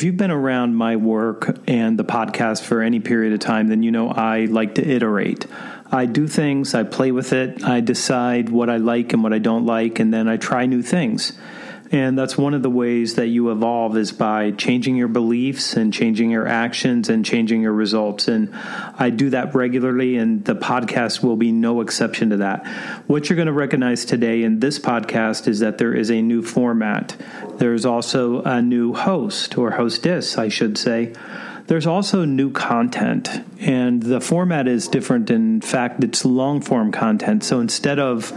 If you've been around my work and the podcast for any period of time, then you know I like to iterate. I do things, I play with it, I decide what I like and what I don't like, and then I try new things. And that's one of the ways that you evolve is by changing your beliefs and changing your actions and changing your results. And I do that regularly, and the podcast will be no exception to that. What you're going to recognize today in this podcast is that there is a new format. There's also a new host or hostess, I should say. There's also new content, and the format is different. In fact, it's long form content. So instead of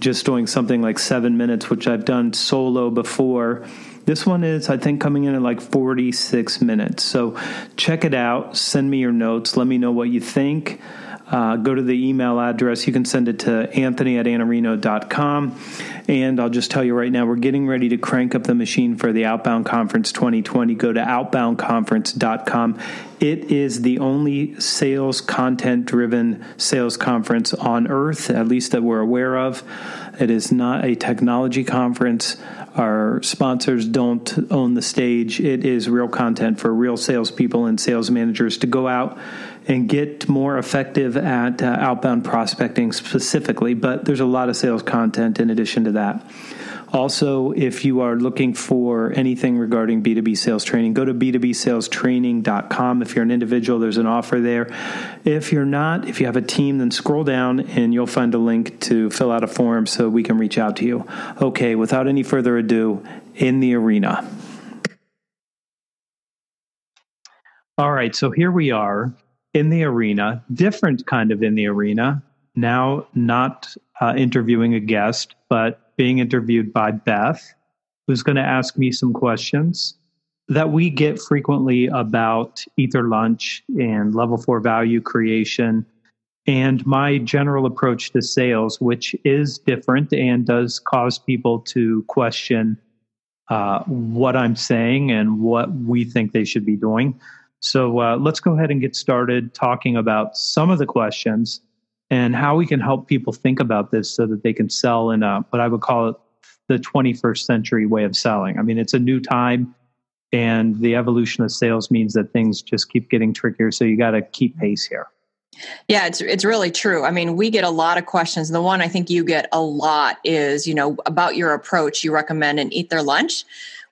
just doing something like seven minutes, which I've done solo before. This one is, I think, coming in at like 46 minutes. So check it out. Send me your notes. Let me know what you think. Uh, go to the email address. You can send it to anthony at iannarino.com. And I'll just tell you right now, we're getting ready to crank up the machine for the Outbound Conference 2020. Go to outboundconference.com. It is the only sales content driven sales conference on earth, at least that we're aware of. It is not a technology conference. Our sponsors don't own the stage. It is real content for real salespeople and sales managers to go out and get more effective at uh, outbound prospecting specifically. But there's a lot of sales content in addition to that. Also, if you are looking for anything regarding B2B sales training, go to b2bsalestraining.com. If you're an individual, there's an offer there. If you're not, if you have a team, then scroll down and you'll find a link to fill out a form so we can reach out to you. Okay, without any further ado, in the arena. All right, so here we are in the arena, different kind of in the arena. Now, not uh, interviewing a guest, but being interviewed by Beth, who's going to ask me some questions that we get frequently about Eat Their Lunch and level four value creation and my general approach to sales, which is different and does cause people to question uh, what I'm saying and what we think they should be doing. So uh, let's go ahead and get started talking about some of the questions and how we can help people think about this so that they can sell in a, what I would call it the 21st century way of selling. I mean, it's a new time and the evolution of sales means that things just keep getting trickier. So you got to keep pace here. Yeah, it's it's really true. I mean, we get a lot of questions. And the one I think you get a lot is, you know, about your approach. You recommend an eat their lunch.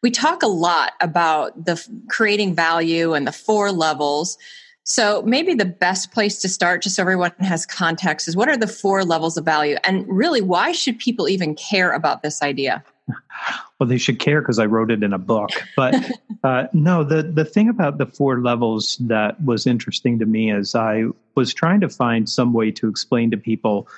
We talk a lot about the creating value and the four levels. So maybe the best place to start, just so everyone has context, is what are the four levels of value? And really, why should people even care about this idea? Well, they should care because I wrote it in a book. But uh, no, the, the thing about the four levels that was interesting to me is I was trying to find some way to explain to people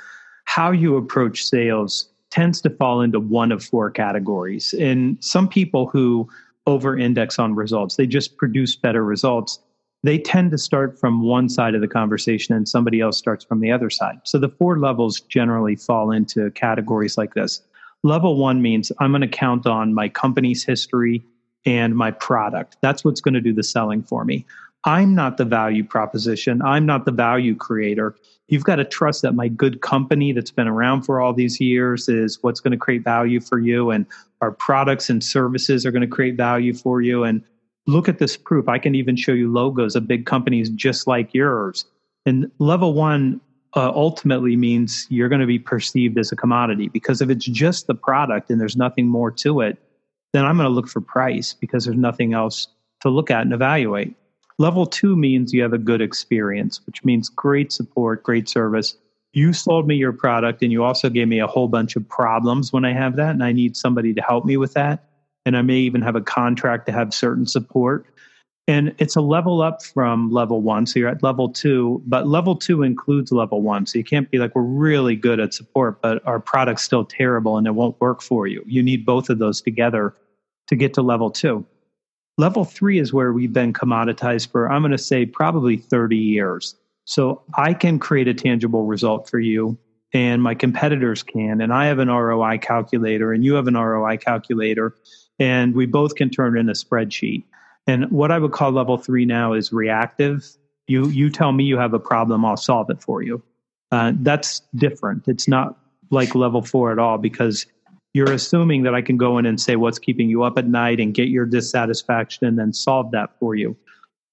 how you approach sales tends to fall into one of four categories. And some people who over index on results, they just produce better results they tend to start from one side of the conversation and somebody else starts from the other side. So the four levels generally fall into categories like this. Level one means I'm going to count on my company's history and my product. That's what's going to do the selling for me. I'm not the value proposition. I'm not the value creator. You've got to trust that my good company that's been around for all these years is what's going to create value for you. And our products and services are going to create value for you. And look at this proof. I can even show you logos of big companies just like yours. And level one uh, ultimately means you're going to be perceived as a commodity because if it's just the product and there's nothing more to it, then I'm going to look for price because there's nothing else to look at and evaluate. Level two means you have a good experience, which means great support, great service. You sold me your product and you also gave me a whole bunch of problems when I have that, and I need somebody to help me with that and I may even have a contract to have certain support. And it's a level up from level one. So you're at level two, but level two includes level one. So you can't be like, we're really good at support, but our product's still terrible and it won't work for you. You need both of those together to get to level two. Level three is where we've been commoditized for, I'm going to say, probably 30 years. So I can create a tangible result for you and my competitors can. And I have an ROI calculator and you have an ROI calculator and we both can turn in a spreadsheet. And what I would call level three now is reactive. You you tell me you have a problem, I'll solve it for you. Uh, that's different. It's not like level four at all because you're assuming that I can go in and say what's keeping you up at night and get your dissatisfaction and then solve that for you.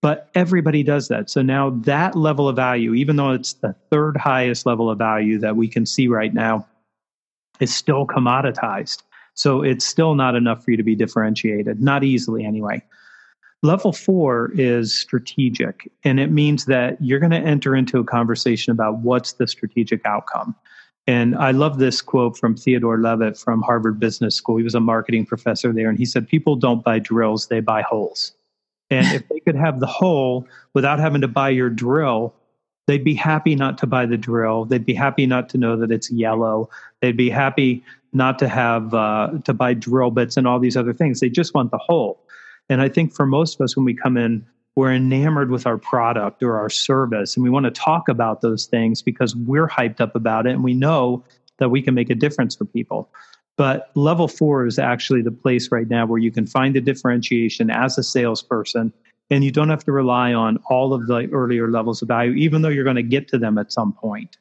But everybody does that. So now that level of value, even though it's the third highest level of value that we can see right now, is still commoditized. So it's still not enough for you to be differentiated, not easily anyway. Level four is strategic, and it means that you're going to enter into a conversation about what's the strategic outcome. And I love this quote from Theodore Levitt from Harvard Business School. He was a marketing professor there, and he said, People don't buy drills, they buy holes. And if they could have the hole without having to buy your drill, they'd be happy not to buy the drill. They'd be happy not to know that it's yellow. They'd be happy not to have uh, to buy drill bits and all these other things. They just want the hole. And I think for most of us, when we come in, we're enamored with our product or our service, and we want to talk about those things because we're hyped up about it, and we know that we can make a difference for people. But level four is actually the place right now where you can find the differentiation as a salesperson and you don't have to rely on all of the earlier levels of value, even though you're going to get to them at some point.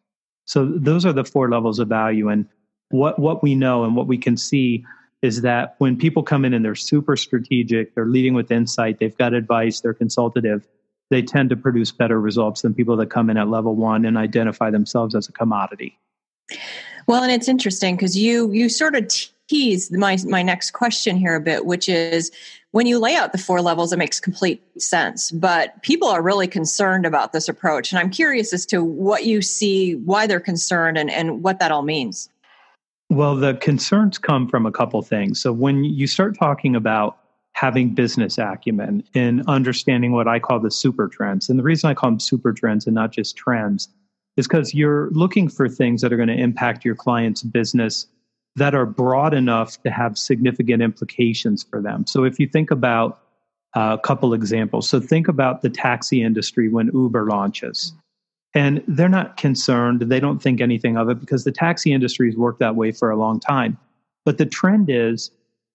So those are the four levels of value. And what, what we know and what we can see is that when people come in and they're super strategic, they're leading with insight, they've got advice, they're consultative, they tend to produce better results than people that come in at level one and identify themselves as a commodity. Well, and it's interesting because you you sort of tease my my next question here a bit, which is when you lay out the four levels, it makes complete sense. But people are really concerned about this approach, and I'm curious as to what you see, why they're concerned, and and what that all means. Well, the concerns come from a couple things. So when you start talking about having business acumen and understanding what I call the super trends, and the reason I call them super trends and not just trends is because you're looking for things that are going to impact your client's business that are broad enough to have significant implications for them. So if you think about uh, a couple examples, so think about the taxi industry when Uber launches. And they're not concerned, they don't think anything of it because the taxi industry has worked that way for a long time. But the trend is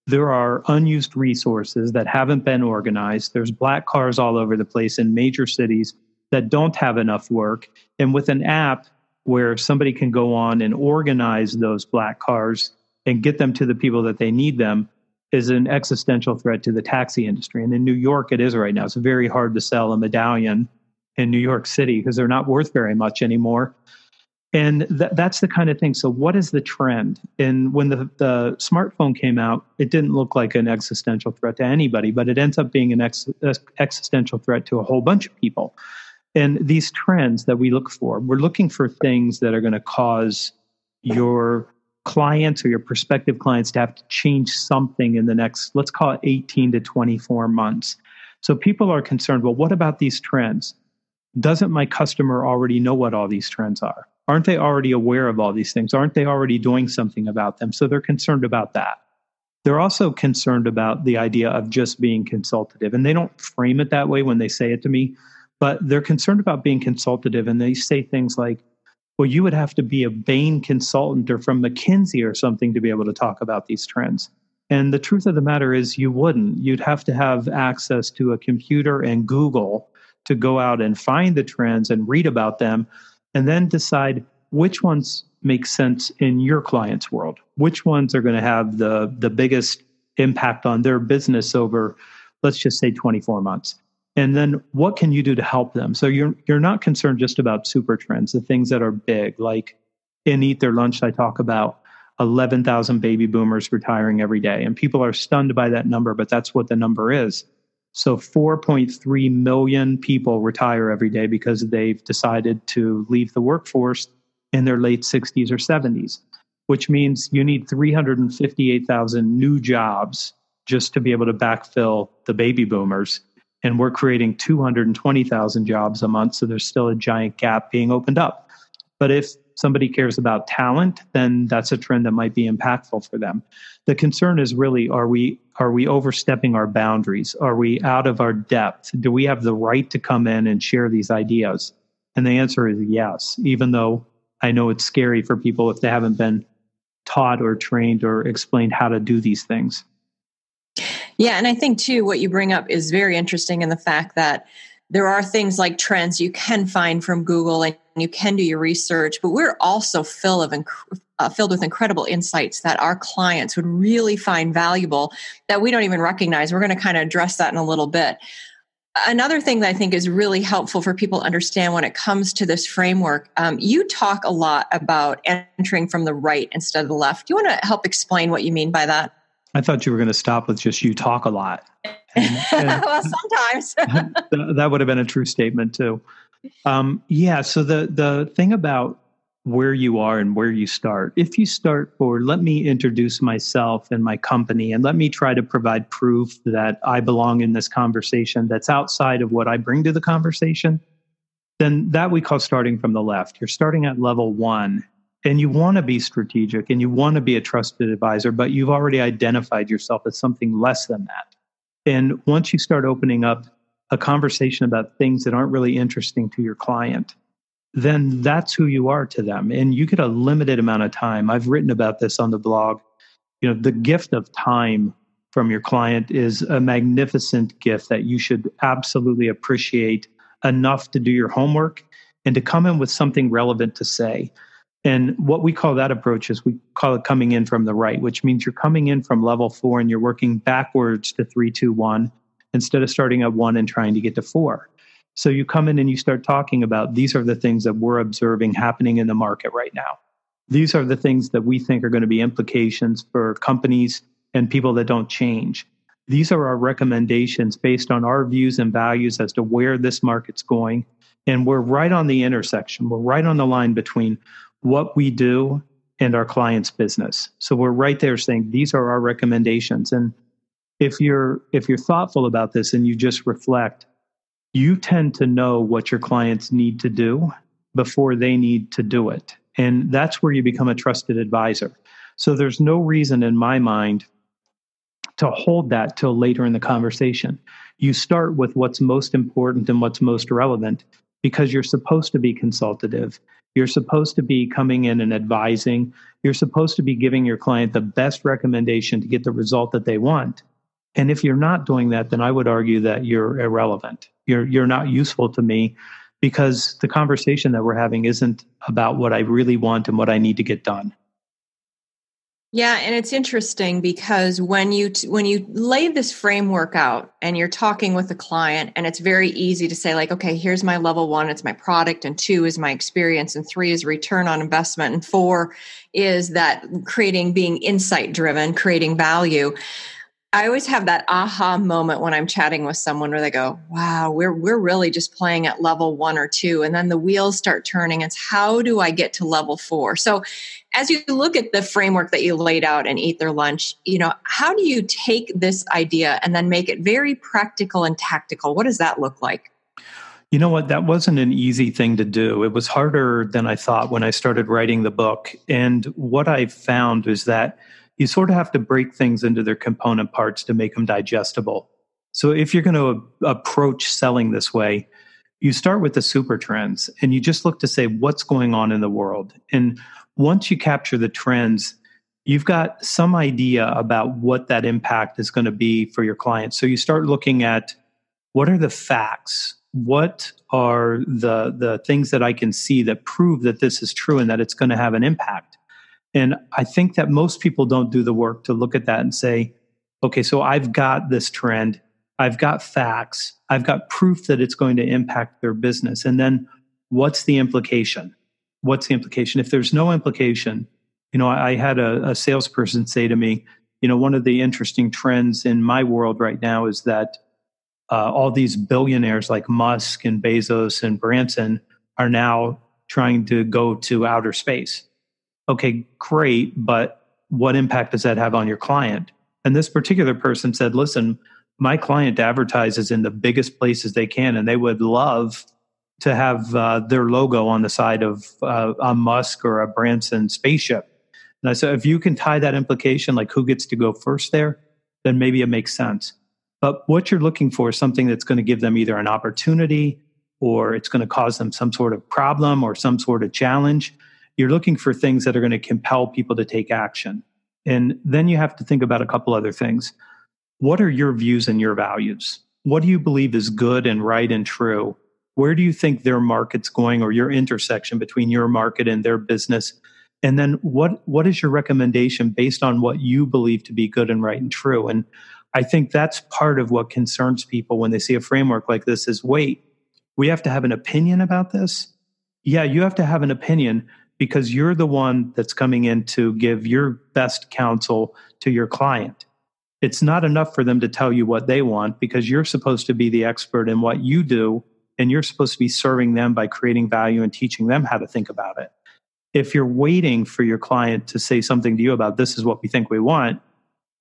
there are unused resources that haven't been organized. There's black cars all over the place in major cities that don't have enough work. And with an app where somebody can go on and organize those black cars and get them to the people that they need them is an existential threat to the taxi industry. And in New York, it is right now. It's very hard to sell a medallion in New York City because they're not worth very much anymore. And th- that's the kind of thing. So, what is the trend? And when the, the smartphone came out, it didn't look like an existential threat to anybody, but it ends up being an ex- existential threat to a whole bunch of people. And these trends that we look for, we're looking for things that are going to cause your clients or your prospective clients to have to change something in the next, let's call it 18 to 24 months. So people are concerned, well, what about these trends? Doesn't my customer already know what all these trends are? Aren't they already aware of all these things? Aren't they already doing something about them? So they're concerned about that. They're also concerned about the idea of just being consultative. And they don't frame it that way when they say it to me, but they're concerned about being consultative and they say things like well you would have to be a bain consultant or from mckinsey or something to be able to talk about these trends and the truth of the matter is you wouldn't you'd have to have access to a computer and google to go out and find the trends and read about them and then decide which ones make sense in your client's world. Which ones are going to have the the biggest impact on their business over let's just say 24 months? And then what can you do to help them? So you're you're not concerned just about super trends the things that are big like in eat their lunch i talk about 11,000 baby boomers retiring every day and people are stunned by that number but that's what the number is so 4.3 million people retire every day because they've decided to leave the workforce in their late 60s or 70s which means you need 358,000 new jobs just to be able to backfill the baby boomers and we're creating 220,000 jobs a month. So there's still a giant gap being opened up. But if somebody cares about talent, then that's a trend that might be impactful for them. The concern is really are we are we overstepping our boundaries? Are we out of our depth? Do we have the right to come in and share these ideas? And the answer is yes, even though I know it's scary for people if they haven't been taught or trained or explained how to do these things. Yeah, and I think too what you bring up is very interesting in the fact that there are things like trends you can find from Google and you can do your research, but we're also full of inc- uh, filled with incredible insights that our clients would really find valuable that we don't even recognize. We're going to kind of address that in a little bit. Another thing that I think is really helpful for people to understand when it comes to this framework, um, you talk a lot about entering from the right instead of the left. Do you want to help explain what you mean by that? I thought you were going to stop with just you talk a lot. And, and well, sometimes that would have been a true statement too. Um, yeah. So the the thing about where you are and where you start. If you start for, let me introduce myself and my company, and let me try to provide proof that I belong in this conversation that's outside of what I bring to the conversation, then that we call starting from the left. You're starting at level one, and you want to be strategic and you want to be a trusted advisor, but you've already identified yourself as something less than that. And once you start opening up a conversation about things that aren't really interesting to your client, then that's who you are to them. And you get a limited amount of time. I've written about this on the blog. You know, the gift of time from your client is a magnificent gift that you should absolutely appreciate enough to do your homework and to come in with something relevant to say. And what we call that approach is we call it coming in from the right, which means you're coming in from level four and you're working backwards to three, two, one, instead of starting at one and trying to get to four. So you come in and you start talking about these are the things that we're observing happening in the market right now. These are the things that we think are going to be implications for companies and people that don't change. These are our recommendations based on our views and values as to where this market's going. And we're right on the intersection. We're right on the line between what we do and our client's business. So we're right there saying these are our recommendations. And if you're if you're thoughtful about this and you just reflect, you tend to know what your clients need to do before they need to do it. And that's where you become a trusted advisor. So there's no reason in my mind to hold that till later in the conversation. You start with what's most important and what's most relevant because you're supposed to be consultative. You're supposed to be coming in and advising. You're supposed to be giving your client the best recommendation to get the result that they want. And if you're not doing that, then I would argue that you're irrelevant. You're you're not useful to me because the conversation that we're having isn't about what I really want and what I need to get done. Yeah, and it's interesting because when you t- when you lay this framework out and you're talking with a client and it's very easy to say like okay, here's my level 1, it's my product and 2 is my experience and 3 is return on investment and 4 is that creating being insight driven, creating value I always have that aha moment when I'm chatting with someone where they go, "Wow, we're we're really just playing at level 1 or 2." And then the wheels start turning. It's how do I get to level 4? So, as you look at the framework that you laid out and eat their lunch, you know, how do you take this idea and then make it very practical and tactical? What does that look like? You know what? That wasn't an easy thing to do. It was harder than I thought when I started writing the book. And what I found is that you sort of have to break things into their component parts to make them digestible. So if you're going to approach selling this way, you start with the super trends and you just look to say what's going on in the world. And once you capture the trends, you've got some idea about what that impact is going to be for your clients. So you start looking at what are the facts? What are the the things that I can see that prove that this is true and that it's going to have an impact? And I think that most people don't do the work to look at that and say, okay, so I've got this trend, I've got facts, I've got proof that it's going to impact their business. And then what's the implication? What's the implication? If there's no implication, you know, I, had a, a salesperson say to me, you know, one of the interesting trends in my world right now is that uh, all these billionaires like Musk and Bezos and Branson are now trying to go to outer space okay, great, but what impact does that have on your client? And this particular person said, listen, my client advertises in the biggest places they can, and they would love to have uh, their logo on the side of uh, a Musk or a Branson spaceship. And I said, if you can tie that implication, like who gets to go first there, then maybe it makes sense. But what you're looking for is something that's going to give them either an opportunity or it's going to cause them some sort of problem or some sort of challenge you're looking for things that are going to compel people to take action. And then you have to think about a couple other things. What are your views and your values? What do you believe is good and right and true? Where do you think their market's going or your intersection between your market and their business And then what what is your recommendation based on what you believe to be good and right and true? And I think that's part of what concerns people when they see a framework like this is wait, we have to have an opinion about this? Yeah, you have to have an opinion because you're the one that's coming in to give your best counsel to your client. It's not enough for them to tell you what they want because you're supposed to be the expert in what you do and you're supposed to be serving them by creating value and teaching them how to think about it. If you're waiting for your client to say something to you about this is what we think we want,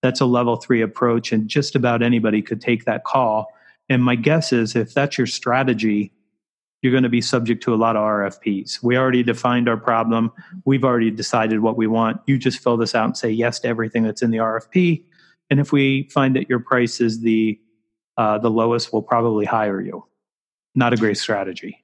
that's a level three approach, and just about anybody could take that call. And my guess is if that's your strategy, you're going to be subject to a lot of RFPs. We already defined our problem. We've already decided what we want. You just fill this out and say yes to everything that's in the RFP. And if we find that your price is the uh, the lowest, we'll probably hire you. Not a great strategy.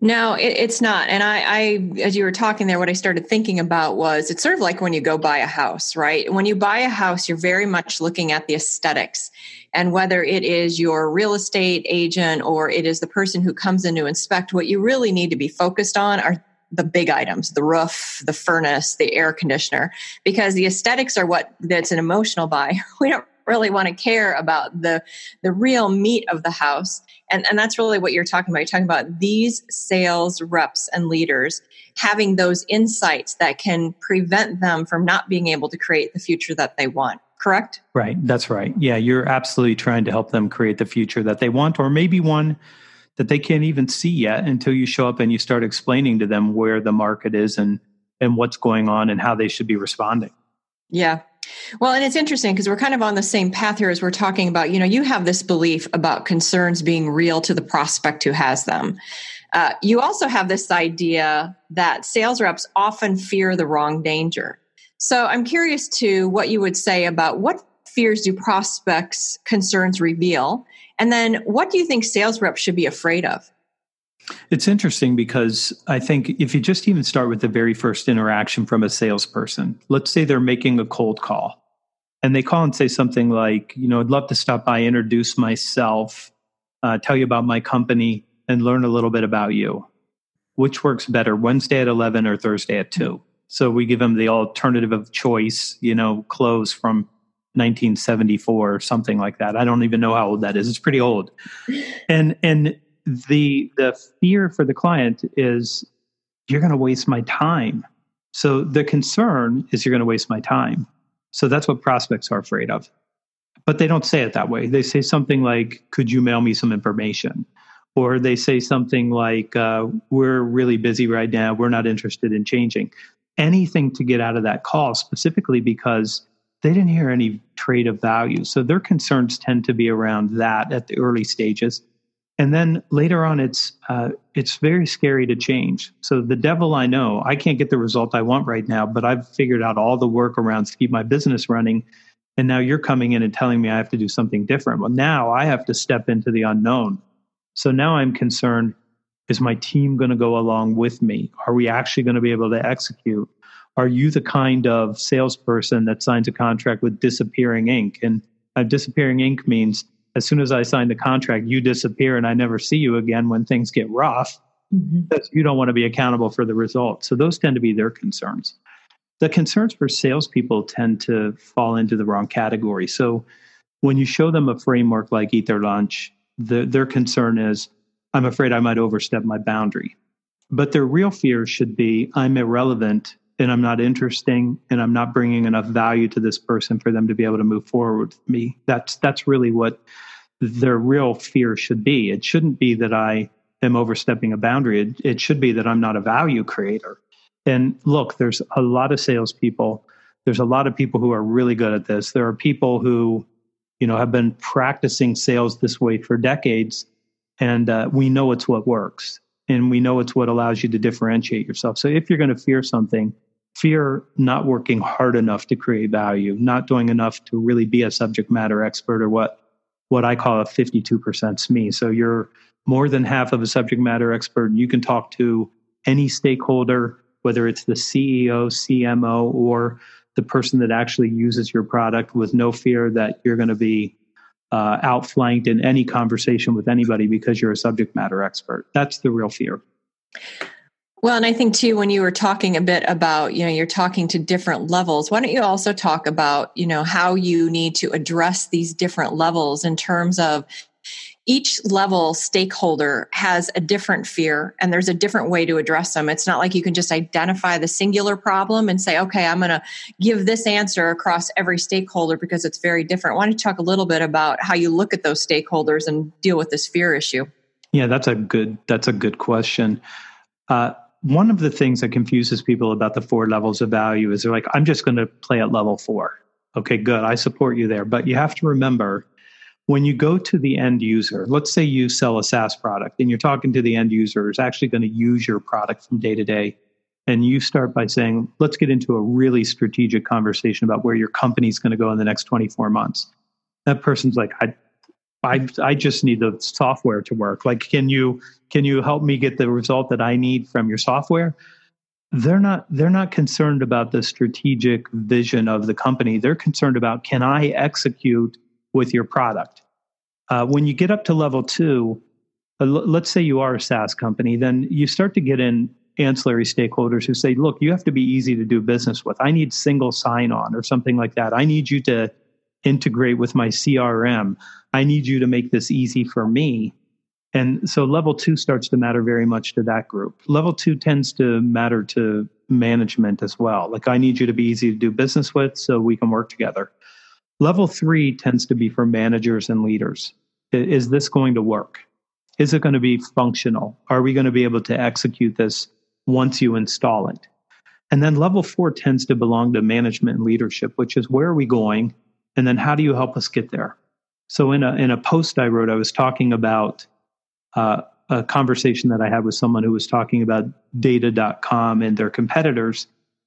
No, it, it's not. And I, I, as you were talking there, what I started thinking about was it's sort of like when you go buy a house, right? When you buy a house, you're very much looking at the aesthetics. And whether it is your real estate agent or it is the person who comes in to inspect, what you really need to be focused on are the big items the roof the furnace the air conditioner because the aesthetics are what that's an emotional buy we don't really want to care about the the real meat of the house and and that's really what you're talking about. You're talking about these sales reps and leaders having those insights that can prevent them from not being able to create the future that they want. Correct? Right. That's right. Yeah you're absolutely trying to help them create the future that they want or maybe one that they can't even see yet until you show up and you start explaining to them where the market is and and what's going on and how they should be responding. Yeah well, and it's interesting because we're kind of on the same path here as we're talking about. You know, you have this belief about concerns being real to the prospect who has them. Uh, you also have this idea that sales reps often fear the wrong danger. So I'm curious to what you would say about what fears do prospects' concerns reveal? And then what do you think sales reps should be afraid of? It's interesting because I think if you just even start with the very first interaction from a salesperson, let's say they're making a cold call and they call and say something like, you know, I'd love to stop by, introduce myself, uh, tell you about my company, and learn a little bit about you. Which works better, Wednesday at 11 or Thursday at 2? So we give them the alternative of choice, you know, clothes from 1974 or something like that. I don't even know how old that is. It's pretty old. And and the the fear for the client is you're going to waste my time. So the concern is you're going to waste my time. So that's what prospects are afraid of. But they don't say it that way. They say something like, "Could you mail me some information?" Or they say something like, uh, "We're really busy right now. We're not interested in changing." Anything to get out of that call, specifically because they didn't hear any trade of value. So their concerns tend to be around that at the early stages and then later on it's uh, it's very scary to change. So the devil i know i can't get the result i want right now but i've figured out all the workarounds to keep my business running. And now you're coming in and telling me i have to do something different. Well now i have to step into the unknown. So now i'm concerned is my team going to go along with me? Are we actually going to be able to execute? Are you the kind of salesperson that signs a contract with disappearing ink? And uh, disappearing ink means as soon as I sign the contract, you disappear and I never see you again when things get rough. Mm-hmm. You don't want to be accountable for the results. So those tend to be their concerns. The concerns for salespeople tend to fall into the wrong category. So when you show them a framework like Eat Their Lunch, the, their concern is, I'm afraid I might overstep my boundary. But their real fear should be, I'm irrelevant and I'm not interesting and I'm not bringing enough value to this person for them to be able to move forward with me. That's that's really what their real fear should be. It shouldn't be that I am overstepping a boundary. It, it should be that I'm not a value creator. And look, there's a lot of salespeople. There's a lot of people who are really good at this. There are people who, you know, have been practicing sales this way for decades, and uh, we know it's what works, and we know it's what allows you to differentiate yourself. So if you're going to fear something, fear not working hard enough to create value, not doing enough to really be a subject matter expert or what what I call a 52% SME. So you're more than half of a subject matter expert. You can talk to any stakeholder, whether it's the CEO, CMO, or the person that actually uses your product with no fear that you're going to be uh, outflanked in any conversation with anybody because you're a subject matter expert. That's the real fear. Well, and I think too, when you were talking a bit about, you know, you're talking to different levels, why don't you also talk about, you know, how you need to address these different levels in terms of each level stakeholder has a different fear and there's a different way to address them. It's not like you can just identify the singular problem and say, okay, I'm going to give this answer across every stakeholder because it's very different. Why don't you talk a little bit about how you look at those stakeholders and deal with this fear issue? Yeah, that's a good that's a good question. Uh, one of the things that confuses people about the four levels of value is they're like, I'm just going to play at level four. Okay, good. I support you there. But you have to remember when you go to the end user, let's say you sell a SaaS product and you're talking to the end user who's actually going to use your product from day to day. And you start by saying, let's get into a really strategic conversation about where your company's going to go in the next 24 months. That person's like, I, I, I just need the software to work. Like, can you, can you help me get the result that I need from your software? They're not, they're not concerned about the strategic vision of the company. They're concerned about, can I execute with your product. Uh, when you get up to level two, uh, l- let's say you are a SaaS company, then you start to get in ancillary stakeholders who say, look, you have to be easy to do business with. I need single sign on or something like that. I need you to integrate with my CRM. I need you to make this easy for me. And so level two starts to matter very much to that group. Level two tends to matter to management as well. Like, I need you to be easy to do business with so we can work together. Level three tends to be for managers and leaders. Is this going to work? Is it going to be functional? Are we going to be able to execute this once you install it? And then level four tends to belong to management and leadership, which is where are we going? And then how do you help us get there? So in a, in a post I wrote, I was talking about uh, a conversation that I had with someone who was talking about data.com and their competitors.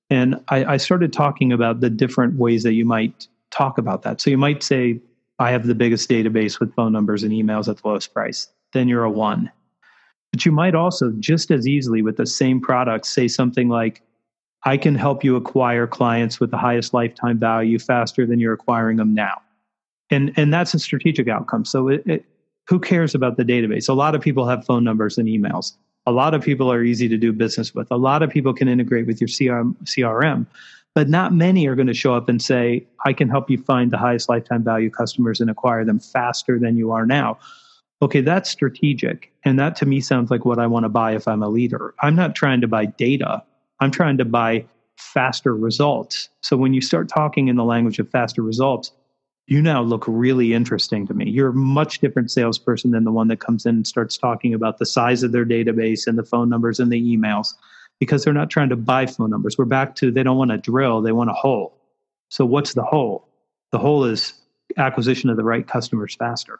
And I, I started talking about the different ways that you might talk about that. So you might say, I have the biggest database with phone numbers and emails at the lowest price. Then you're a one. But you might also just as easily with the same product say something like, I can help you acquire clients with the highest lifetime value faster than you're acquiring them now. And, and that's a strategic outcome. So it, it, who cares about the database? A lot of people have phone numbers and emails. A lot of people are easy to do business with. A lot of people can integrate with your CRM. CRM but not many are going to show up and say, I can help you find the highest lifetime value customers and acquire them faster than you are now. Okay, that's strategic. And that to me sounds like what I want to buy if I'm a leader. I'm not trying to buy data, I'm trying to buy faster results. So when you start talking in the language of faster results, you now look really interesting to me. You're a much different salesperson than the one that comes in and starts talking about the size of their database and the phone numbers and the emails because they're not trying to buy phone numbers. We're back to they don't want to drill, they want a hole. So what's the hole? The hole is acquisition of the right customers faster.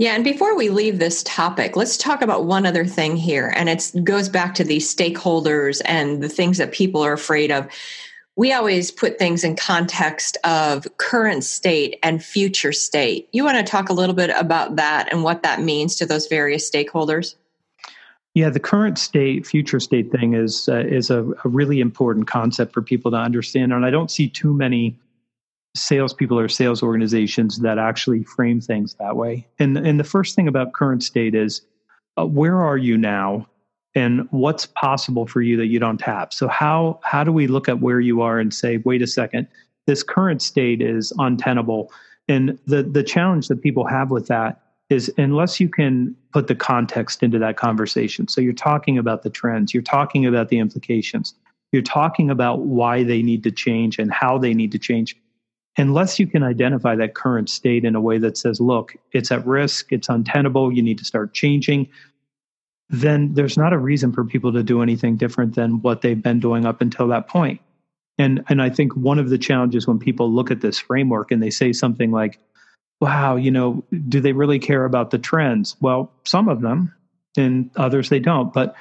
Yeah, and before we leave this topic, let's talk about one other thing here. And it goes back to these stakeholders and the things that people are afraid of. We always put things in context of current state and future state. You want to talk a little bit about that and what that means to those various stakeholders? Yeah, the current state, future state thing is uh, is a, a, really important concept for people to understand, and I don't see too many salespeople or sales organizations that actually frame things that way. And and the first thing about current state is uh, where are you now, and what's possible for you that you don't have. So how how do we look at where you are and say, wait a second, this current state is untenable, and the the challenge that people have with that is unless you can put the context into that conversation. So you're talking about the trends, you're talking about the implications, you're talking about why they need to change and how they need to change. Unless you can identify that current state in a way that says, look, it's at risk, it's untenable, you need to start changing, then there's not a reason for people to do anything different than what they've been doing up until that point. And, and I think one of the challenges when people look at this framework and they say something like, wow, you know, do they really care about the trends? Well, some of them, and others they don't. But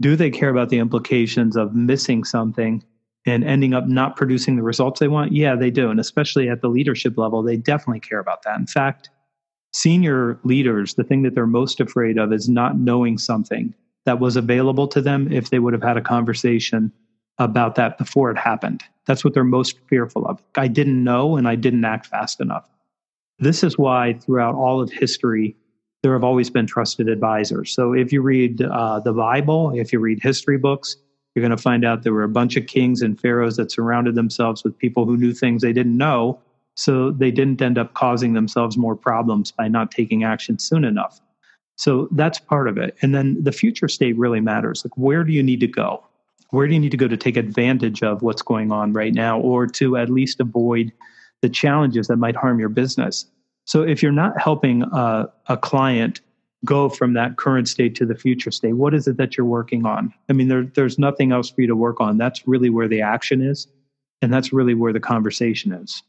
do they care about the implications of missing something and ending up not producing the results they want? Yeah, they do. And especially at the leadership level, they definitely care about that. In fact, senior leaders, the thing that they're most afraid of is not knowing something that was available to them if they would have had a conversation about that before it happened. That's what they're most fearful of. I didn't know and I didn't act fast enough. This is why throughout all of history, there have always been trusted advisors. So if you read uh, the Bible, if you read history books, you're going to find out there were a bunch of kings and pharaohs that surrounded themselves with people who knew things they didn't know. So they didn't end up causing themselves more problems by not taking action soon enough. So that's part of it. And then the future state really matters. Like, where do you need to go? Where do you need to go to take advantage of what's going on right now or to at least avoid the challenges that might harm your business? So if you're not helping a, a client go from that current state to the future state, what is it that you're working on? I mean, there, there's nothing else for you to work on. That's really where the action is. And that's really where the conversation is.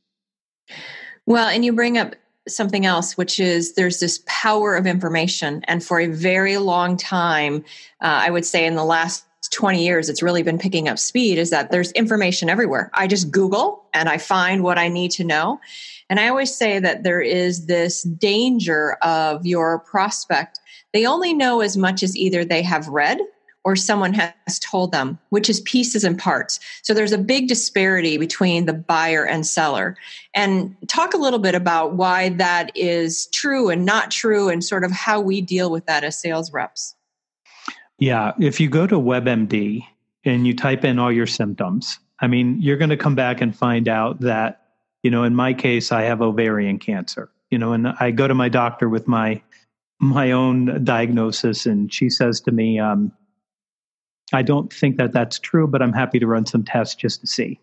Well, and you bring up something else, which is there's this power of information. And for a very long time, uh, I would say in the last 20 years, it's really been picking up speed is that there's information everywhere. I just Google and I find what I need to know. And I always say that there is this danger of your prospect. They only know as much as either they have read or someone has told them, which is pieces and parts. So there's a big disparity between the buyer and seller. And talk a little bit about why that is true and not true and sort of how we deal with that as sales reps. Yeah, if you go to WebMD and you type in all your symptoms, I mean, you're going to come back and find out that, you know, in my case, I have ovarian cancer. You know, and I go to my doctor with my my own diagnosis, and she says to me, um, "I don't think that that's true, but I'm happy to run some tests just to see."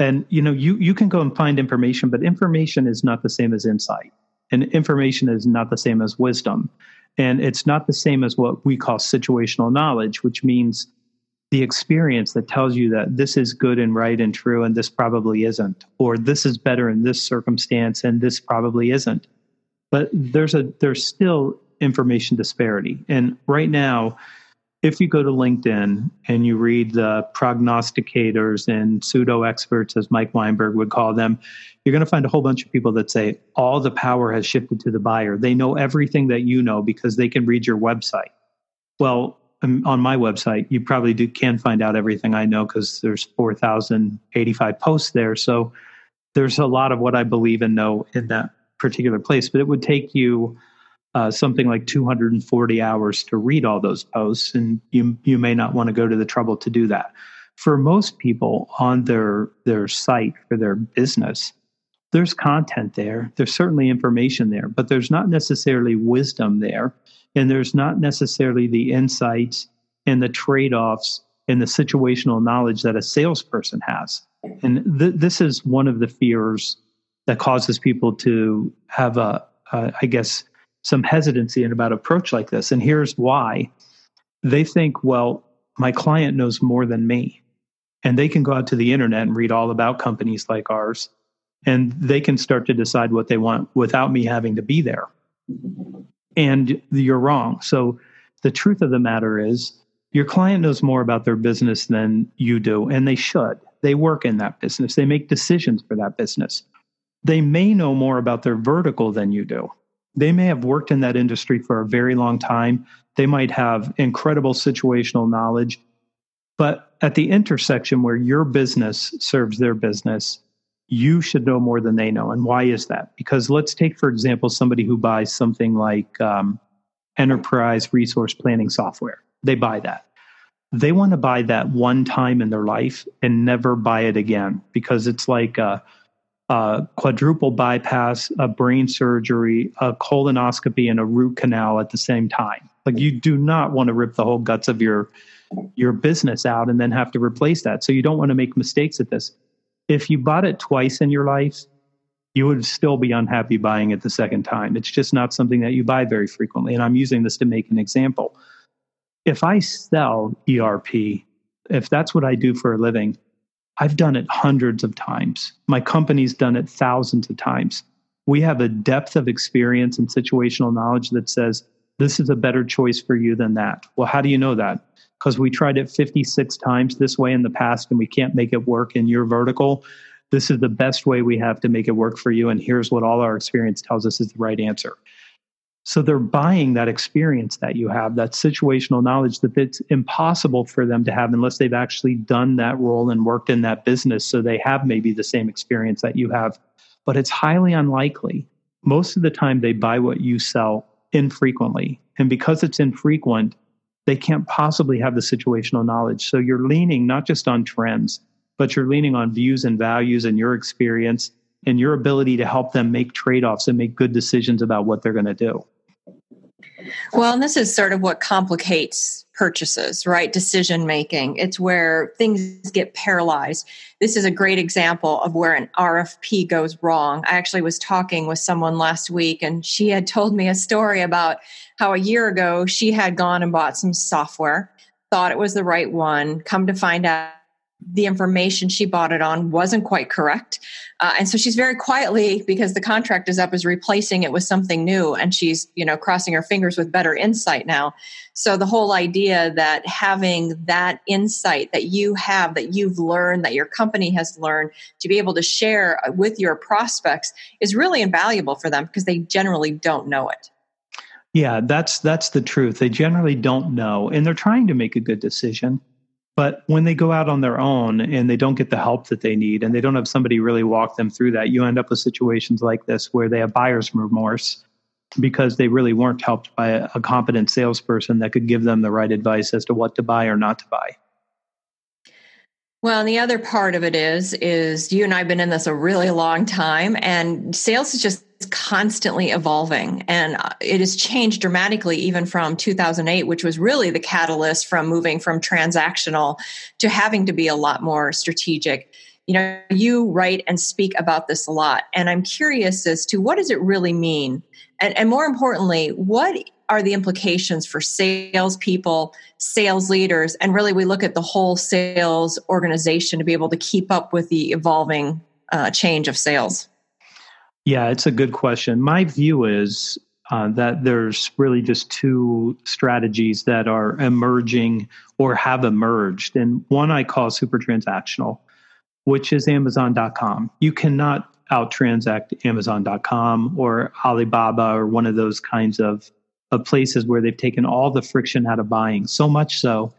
And you know, you you can go and find information, but information is not the same as insight, and information is not the same as wisdom. And it's not the same as what we call situational knowledge, which means the experience that tells you that this is good and right and true and this probably isn't, or this is better in this circumstance and this probably isn't. But there's a there's still information disparity. And right now, if you go to LinkedIn and you read the prognosticators and pseudo experts, as Mike Weinberg would call them, you're going to find a whole bunch of people that say all the power has shifted to the buyer. They know everything that you know because they can read your website. Well, um, on my website, you probably do, can find out everything I know because there's 4,085 posts there. So there's a lot of what I believe and know in that particular place. But it would take you uh, something like 240 hours to read all those posts, and you you may not want to go to the trouble to do that. For most people on their their site for their business, there's content there. There's certainly information there, but there's not necessarily wisdom there, and there's not necessarily the insights and the trade offs and the situational knowledge that a salesperson has. And th- this is one of the fears that causes people to have a, a I guess, some hesitancy about approach like this. And here's why they think, well, my client knows more than me. And they can go out to the internet and read all about companies like ours, and they can start to decide what they want without me having to be there. And you're wrong. So the truth of the matter is, your client knows more about their business than you do, and they should. They work in that business, they make decisions for that business. They may know more about their vertical than you do. They may have worked in that industry for a very long time. They might have incredible situational knowledge. But at the intersection where your business serves their business, you should know more than they know. And why is that? Because let's take, for example, somebody who buys something like um, enterprise resource planning software. They buy that. They want to buy that one time in their life and never buy it again because it's like, uh, a quadruple bypass, a brain surgery, a colonoscopy, and a root canal at the same time. Like you do not want to rip the whole guts of your your business out and then have to replace that. So you don't want to make mistakes at this. If you bought it twice in your life, you would still be unhappy buying it the second time. It's just not something that you buy very frequently. And I'm using this to make an example. If I sell ERP, if that's what I do for a living, I've done it hundreds of times. My company's done it thousands of times. We have a depth of experience and situational knowledge that says this is a better choice for you than that. Well, how do you know that? Because we tried it 56 times this way in the past and we can't make it work in your vertical. This is the best way we have to make it work for you. And here's what all our experience tells us is the right answer. So they're buying that experience that you have, that situational knowledge that it's impossible for them to have unless they've actually done that role and worked in that business. So they have maybe the same experience that you have, but it's highly unlikely. Most of the time, they buy what you sell infrequently. And because it's infrequent, they can't possibly have the situational knowledge. So you're leaning not just on trends, but you're leaning on views and values and your experience and your ability to help them make trade offs and make good decisions about what they're going to do. Well, and this is sort of what complicates purchases, right? Decision making. It's where things get paralyzed. This is a great example of where an RFP goes wrong. I actually was talking with someone last week and she had told me a story about how a year ago she had gone and bought some software, thought it was the right one, come to find out the information she bought it on wasn't quite correct. Uh, and so she's very quietly, because the contract is up, is replacing it with something new. And she's, you know, crossing her fingers with better insight now. So the whole idea that having that insight that you have, that you've learned, that your company has learned to be able to share with your prospects is really invaluable for them because they generally don't know it. Yeah, that's that's the truth. They generally don't know and they're trying to make a good decision but when they go out on their own and they don't get the help that they need and they don't have somebody really walk them through that, you end up with situations like this where they have buyer's remorse because they really weren't helped by a, competent salesperson that could give them the right advice as to what to buy or not to buy. Well, and the other part of it is, is you and I have been in this a really long time, and sales is just constantly evolving. And uh, it has changed dramatically even from 2008 which was really the catalyst from moving from transactional to having to be a lot more strategic. You know you write and speak about this a lot and i'm curious as to what does it really mean? And, and more importantly what are the implications for salespeople sales leaders and really we look at the whole sales organization to be able to keep up with the evolving uh, change of sales yeah, it's a good question. My view is uh, that there's really just two strategies that are emerging or have emerged. And one I call super transactional, which is Amazon.com. You cannot out transact Amazon.com or Alibaba or one of those kinds of, of places where they've taken all the friction out of buying, so much so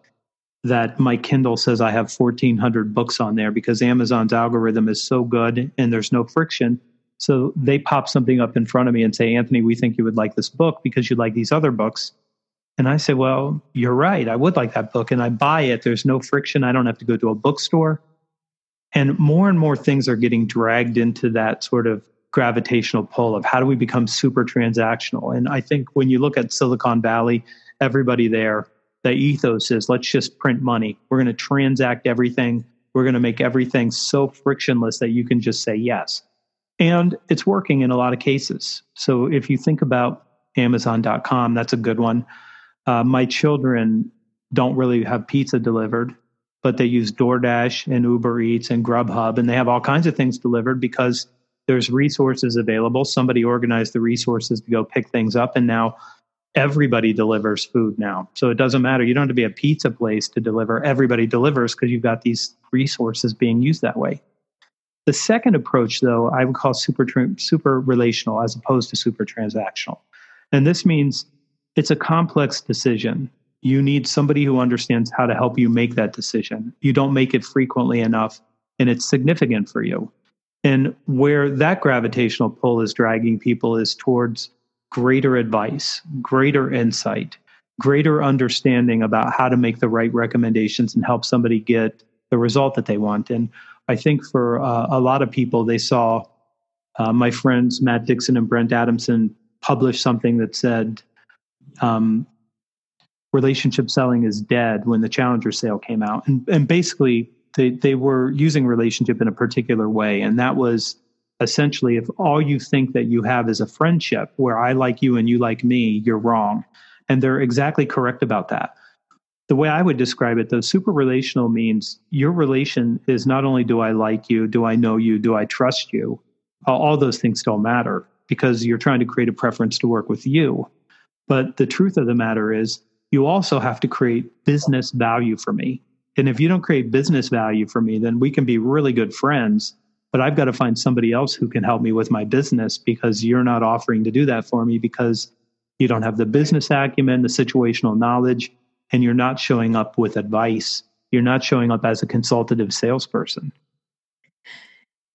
that my Kindle says I have 1,400 books on there because Amazon's algorithm is so good and there's no friction so they pop something up in front of me and say, Anthony, we think you would like this book because you like these other books. And I say, Well, you're right. I would like that book. And I buy it. There's no friction. I don't have to go to a bookstore. And more and more things are getting dragged into that sort of gravitational pull of how do we become super transactional. And I think when you look at Silicon Valley, everybody there, the ethos is let's just print money. We're going to transact everything. We're going to make everything so frictionless that you can just say yes. And it's working in a lot of cases. So if you think about Amazon.com, that's a good one. Uh, my children don't really have pizza delivered, but they use DoorDash and Uber Eats and Grubhub, and they have all kinds of things delivered because there's resources available. Somebody organized the resources to go pick things up, and now everybody delivers food now. So it doesn't matter. You don't have to be a pizza place to deliver. Everybody delivers because you've got these resources being used that way. The second approach, though, I would call super, super relational as opposed to super transactional. And this means it's a complex decision. You need somebody who understands how to help you make that decision. You don't make it frequently enough, and it's significant for you. And where that gravitational pull is dragging people is towards greater advice, greater insight, greater understanding about how to make the right recommendations and help somebody get the result that they want. And I think for uh, a lot of people, they saw uh, my friends Matt Dixon and Brent Adamson publish something that said um, relationship selling is dead when the Challenger sale came out, and and basically they they were using relationship in a particular way, and that was essentially if all you think that you have is a friendship where I like you and you like me, you're wrong, and they're exactly correct about that the way I would describe it, though, super relational means your relation is not only do I like you, do I know you, do I trust you? All those things don't matter because you're trying to create a preference to work with you. But the truth of the matter is, you also have to create business value for me. And if you don't create business value for me, then we can be really good friends. But I've got to find somebody else who can help me with my business because you're not offering to do that for me because you don't have the business acumen, the situational knowledge, and you're not showing up with advice. You're not showing up as a consultative salesperson.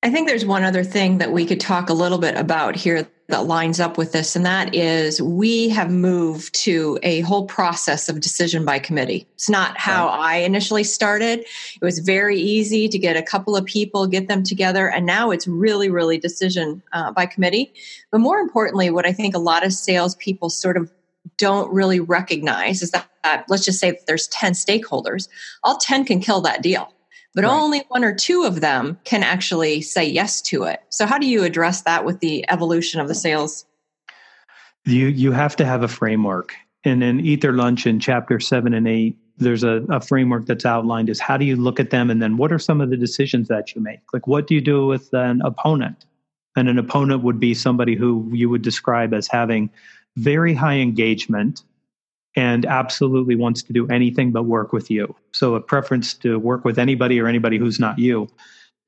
I think there's one other thing that we could talk a little bit about here that lines up with this, and that is we have moved to a whole process of decision by committee. It's not how right. I initially started. It was very easy to get a couple of people, get them together, and now it's really, really decision uh, by committee. But more importantly, what I think a lot of salespeople sort of don't really recognize is that, uh, let's just say there's 10 stakeholders, all 10 can kill that deal but right. only one or two of them can actually say yes to it. So how do you address that with the evolution of the sales? You you have to have a framework. And in Eat Their Lunch in chapter seven and eight, there's a, a framework that's outlined is how do you look at them and then what are some of the decisions that you make? Like what do you do with an opponent? And an opponent would be somebody who you would describe as having very high engagement and absolutely wants to do anything but work with you. So a preference to work with anybody or anybody who's not you.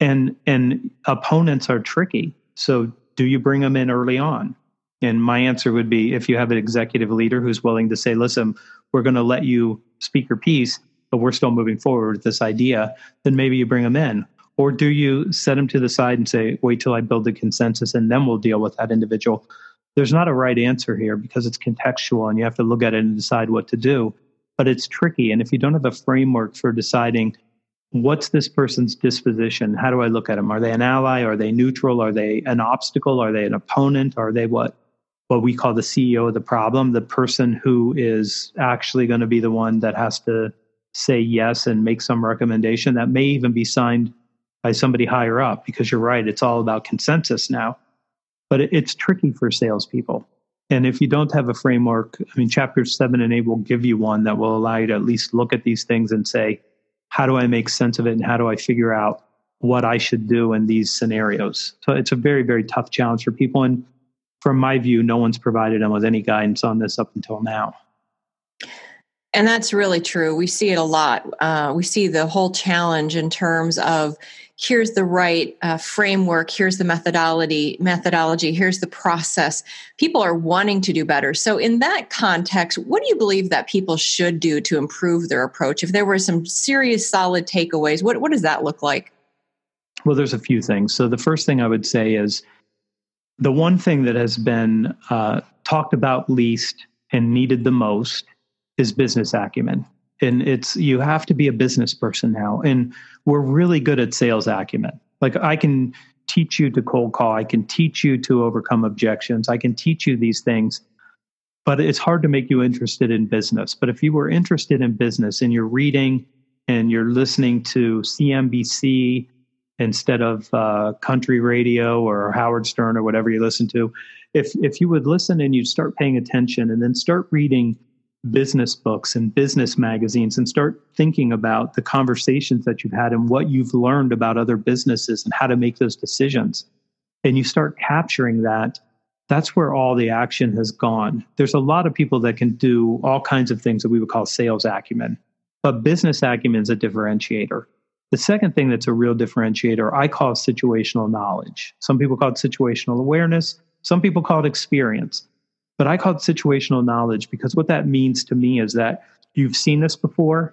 And and opponents are tricky. So do you bring them in early on? And my answer would be if you have an executive leader who's willing to say, listen, we're going to let you speak your piece, but we're still moving forward with this idea, then maybe you bring them in. Or do you set them to the side and say, wait till I build the consensus and then we'll deal with that individual? There's not a right answer here because it's contextual and you have to look at it and decide what to do. But it's tricky. And if you don't have a framework for deciding what's this person's disposition, how do I look at them? Are they an ally? Are they neutral? Are they an obstacle? Are they an opponent? Are they what? What we call the CEO of the problem, the person who is actually going to be the one that has to say yes and make some recommendation that may even be signed by somebody higher up because you're right, it's all about consensus now but it's tricky for salespeople. And if you don't have a framework, I mean, chapters seven and eight will give you one that will allow you to at least look at these things and say, how do I make sense of it and how do I figure out what I should do in these scenarios? So it's a very, very tough challenge for people. And from my view, no one's provided them with any guidance on this up until now. And that's really true. We see it a lot. Uh, we see the whole challenge in terms of here's the right uh, framework here's the methodology methodology here's the process. People are wanting to do better. So in that context what do you believe that people should do to improve their approach? If there were some serious solid takeaways what, what does that look like? Well there's a few things. So the first thing i would say is the one thing that has been uh, talked about least and needed the most is business acumen and it's you have to be a business person now. And we're really good at sales acumen. Like i can teach you to cold call. I can teach you to overcome objections. I can teach you these things. But it's hard to make you interested in business. But if you were interested in business and you're reading and you're listening to cnbc instead of uh, country radio or howard stern or whatever you listen to if if you would listen and you start paying attention and then start reading business books and business magazines and start thinking about the conversations that you've had and what you've learned about other businesses and how to make those decisions. And you start capturing that, that's where all the action has gone. There's a lot of people that can do all kinds of things that we would call sales acumen, but business acumen is a differentiator. The second thing that's a real differentiator, I call situational knowledge. Some people call it situational awareness. Some people call it experience. But I call it situational knowledge because what that means to me is that you've seen this before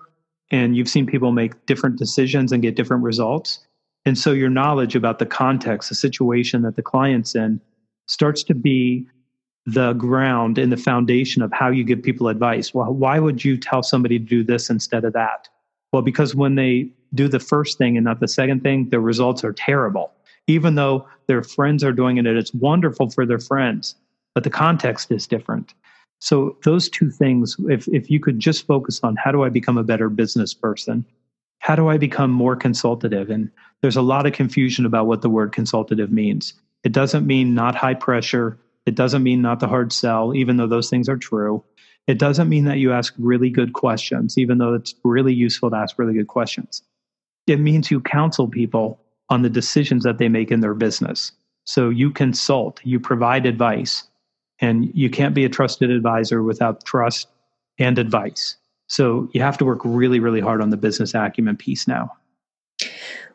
and you've seen people make different decisions and get different results. And so your knowledge about the context, the situation that the client's in, starts to be the ground and the foundation of how you give people advice. Well, why would you tell somebody to do this instead of that? Well, because when they do the first thing and not the second thing, the results are terrible. Even though their friends are doing it and it's wonderful for their friends, but the context is different. So those two things, if if you could just focus on how do I become a better business person? How do I become more consultative? And there's a lot of confusion about what the word consultative means. It doesn't mean not high pressure. It doesn't mean not the hard sell, even though those things are true. It doesn't mean that you ask really good questions, even though it's really useful to ask really good questions. It means you counsel people on the decisions that they make in their business. So you consult, you provide advice, and you can't be a trusted advisor without trust and advice. So you have to work really, really hard on the business acumen piece now.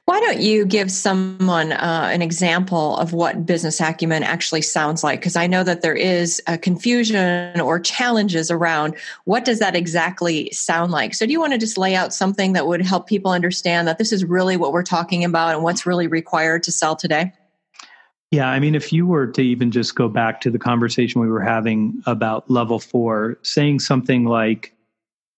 Why don't you give someone uh, an example of what business acumen actually sounds like? Because I know that there is a confusion or challenges around what does that exactly sound like. So, do you want to just lay out something that would help people understand that this is really what we're talking about and what's really required to sell today? Yeah, I mean, if you were to even just go back to the conversation we were having about level four, saying something like,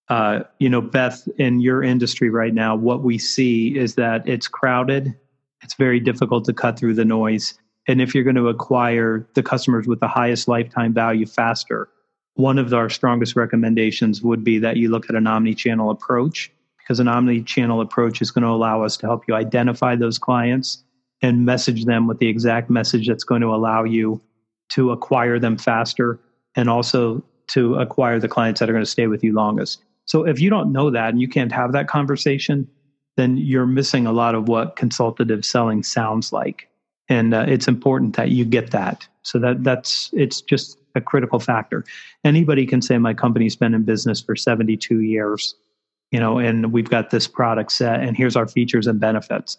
uh, you know, Beth, in your industry right now, what we see is that it's crowded. It's very difficult to cut through the noise. And if you're going to acquire the customers with the highest lifetime value faster, one of our strongest recommendations would be that you look at an omni-channel approach because an omni-channel approach is going to allow us to help you identify those clients and message them with the exact message that's going to allow you to acquire them faster and also to acquire the clients that are going to stay with you longest. So if you don't know that and you can't have that conversation, then you're missing a lot of what consultative selling sounds like. And uh, it's important that you get that. So that that's it's just a critical factor. Anybody can say my company's been in business for 72 years, you know, and we've got this product set and here's our features and benefits.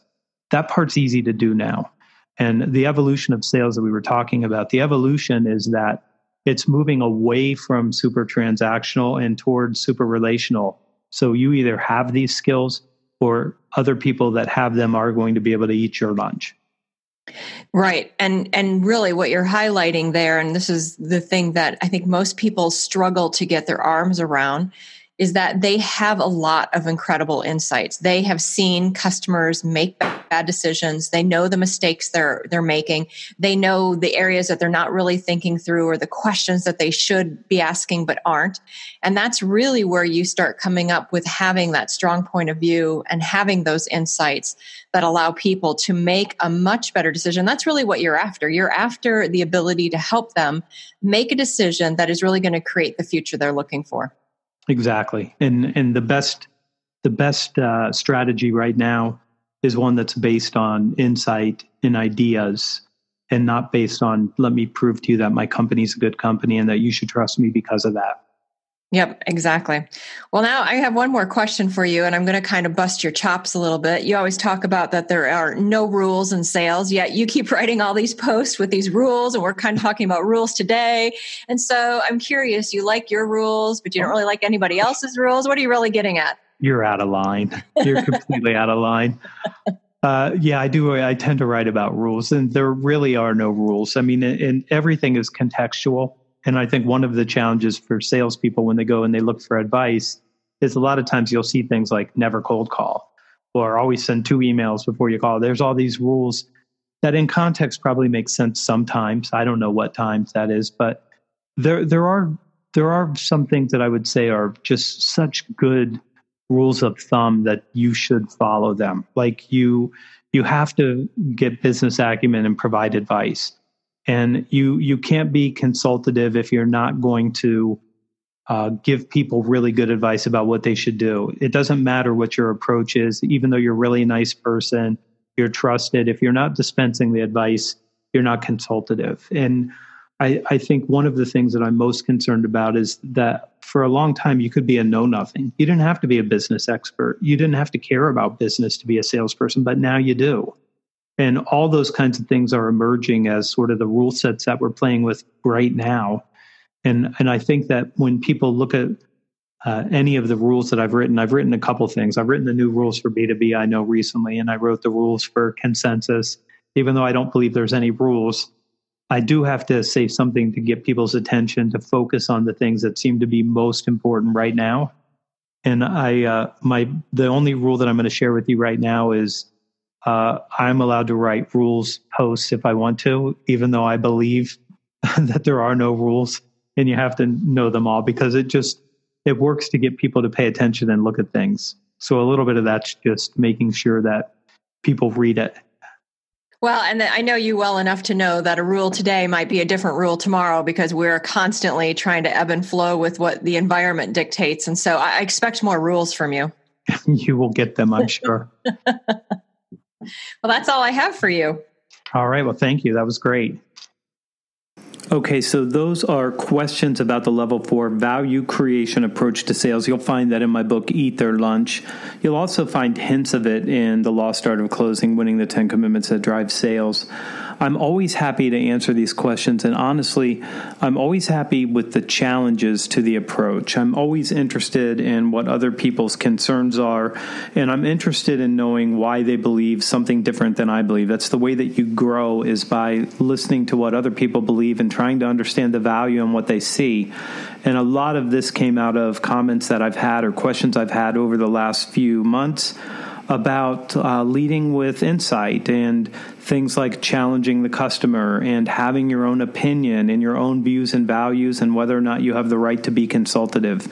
That part's easy to do now. And the evolution of sales that we were talking about, the evolution is that it's moving away from super transactional and towards super relational. So you either have these skills or other people that have them are going to be able to eat your lunch. Right. And and really what you're highlighting there and this is the thing that I think most people struggle to get their arms around is that they have a lot of incredible insights. They have seen customers make bad decisions. They know the mistakes they're they're making. They know the areas that they're not really thinking through or the questions that they should be asking but aren't. And that's really where you start coming up with having that strong point of view and having those insights that allow people to make a much better decision. That's really what you're after. You're after the ability to help them make a decision that is really going to create the future they're looking for. Exactly, and and the best the best uh, strategy right now is one that's based on insight and ideas, and not based on let me prove to you that my company's a good company and that you should trust me because of that. Yep, exactly. Well, now I have one more question for you, and I'm going to kind of bust your chops a little bit. You always talk about that there are no rules in sales, yet you keep writing all these posts with these rules, and we're kind of talking about rules today. And so I'm curious, you like your rules, but you don't really like anybody else's rules. What are you really getting at? You're out of line. You're completely out of line. Uh, yeah, I do. I tend to write about rules, and there really are no rules. I mean, and everything is contextual and I think one of the challenges for salespeople when they go and they look for advice is a lot of times you'll see things like never cold call or always send two emails before you call. There's all these rules that in context probably make sense sometimes. I don't know what times that is, but there there are there are some things that I would say are just such good rules of thumb that you should follow them. Like you you have to get business acumen and provide advice and you you can't be consultative if you're not going to uh, give people really good advice about what they should do. It doesn't matter what your approach is, even though you're a really a nice person, you're trusted. If you're not dispensing the advice, you're not consultative. And I, I think one of the things that I'm most concerned about is that for a long time you could be a know nothing. You didn't have to be a business expert. You didn't have to care about business to be a salesperson, but now you do. And all those kinds of things are emerging as sort of the rule sets that we're playing with right now. And, and I think that when people look at uh, any of the rules that I've written, I've written a couple things. I've written the new rules for B2B I know recently, and I wrote the rules for consensus. Even though I don't believe there's any rules, I do have to say something to get people's attention to focus on the things that seem to be most important right now. And I, uh, my, the only rule that I'm going to share with you right now is uh, I'm allowed to write rules posts if I want to, even though I believe that there are no rules and you have to know them all because it just it works to get people to pay attention and look at things. So a little bit of that's just making sure that people read it. Well, and I know you well enough to know that a rule today might be a different rule tomorrow because we're constantly trying to ebb and flow with what the environment dictates. And so I expect more rules from you. you will get them, I'm sure. Well, that's all I have for you. All right. Well, thank you. That was great. Okay, so those are questions about the level four value creation approach to sales. You'll find that in my book, Eat Their Lunch. You'll also find hints of it in The Lost Art of Closing Winning the 10 Commitments That Drive Sales. I'm always happy to answer these questions. And honestly, I'm always happy with the challenges to the approach. I'm always interested in what other people's concerns are. And I'm interested in knowing why they believe something different than I believe. That's the way that you grow is by listening to what other people believe and trying to understand the value in what they see. And a lot of this came out of comments that I've had or questions I've had over the last few months about uh, leading with insight and things like challenging the customer and having your own opinion and your own views and values and whether or not you have the right to be consultative.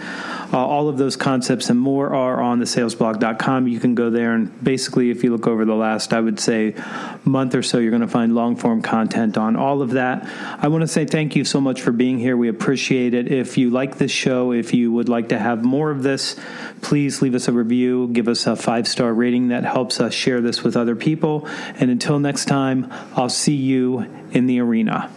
Uh, all of those concepts and more are on the salesblog.com. You can go there and basically, if you look over the last, I would say, month or so, you're going to find long form content on all of that. I want to say thank you so much for being here. We appreciate it. If you like this show, if you would like to have more of this, please leave us a review, give us a five star rating that helps us share this with other people. And until next time, I'll see you in the arena.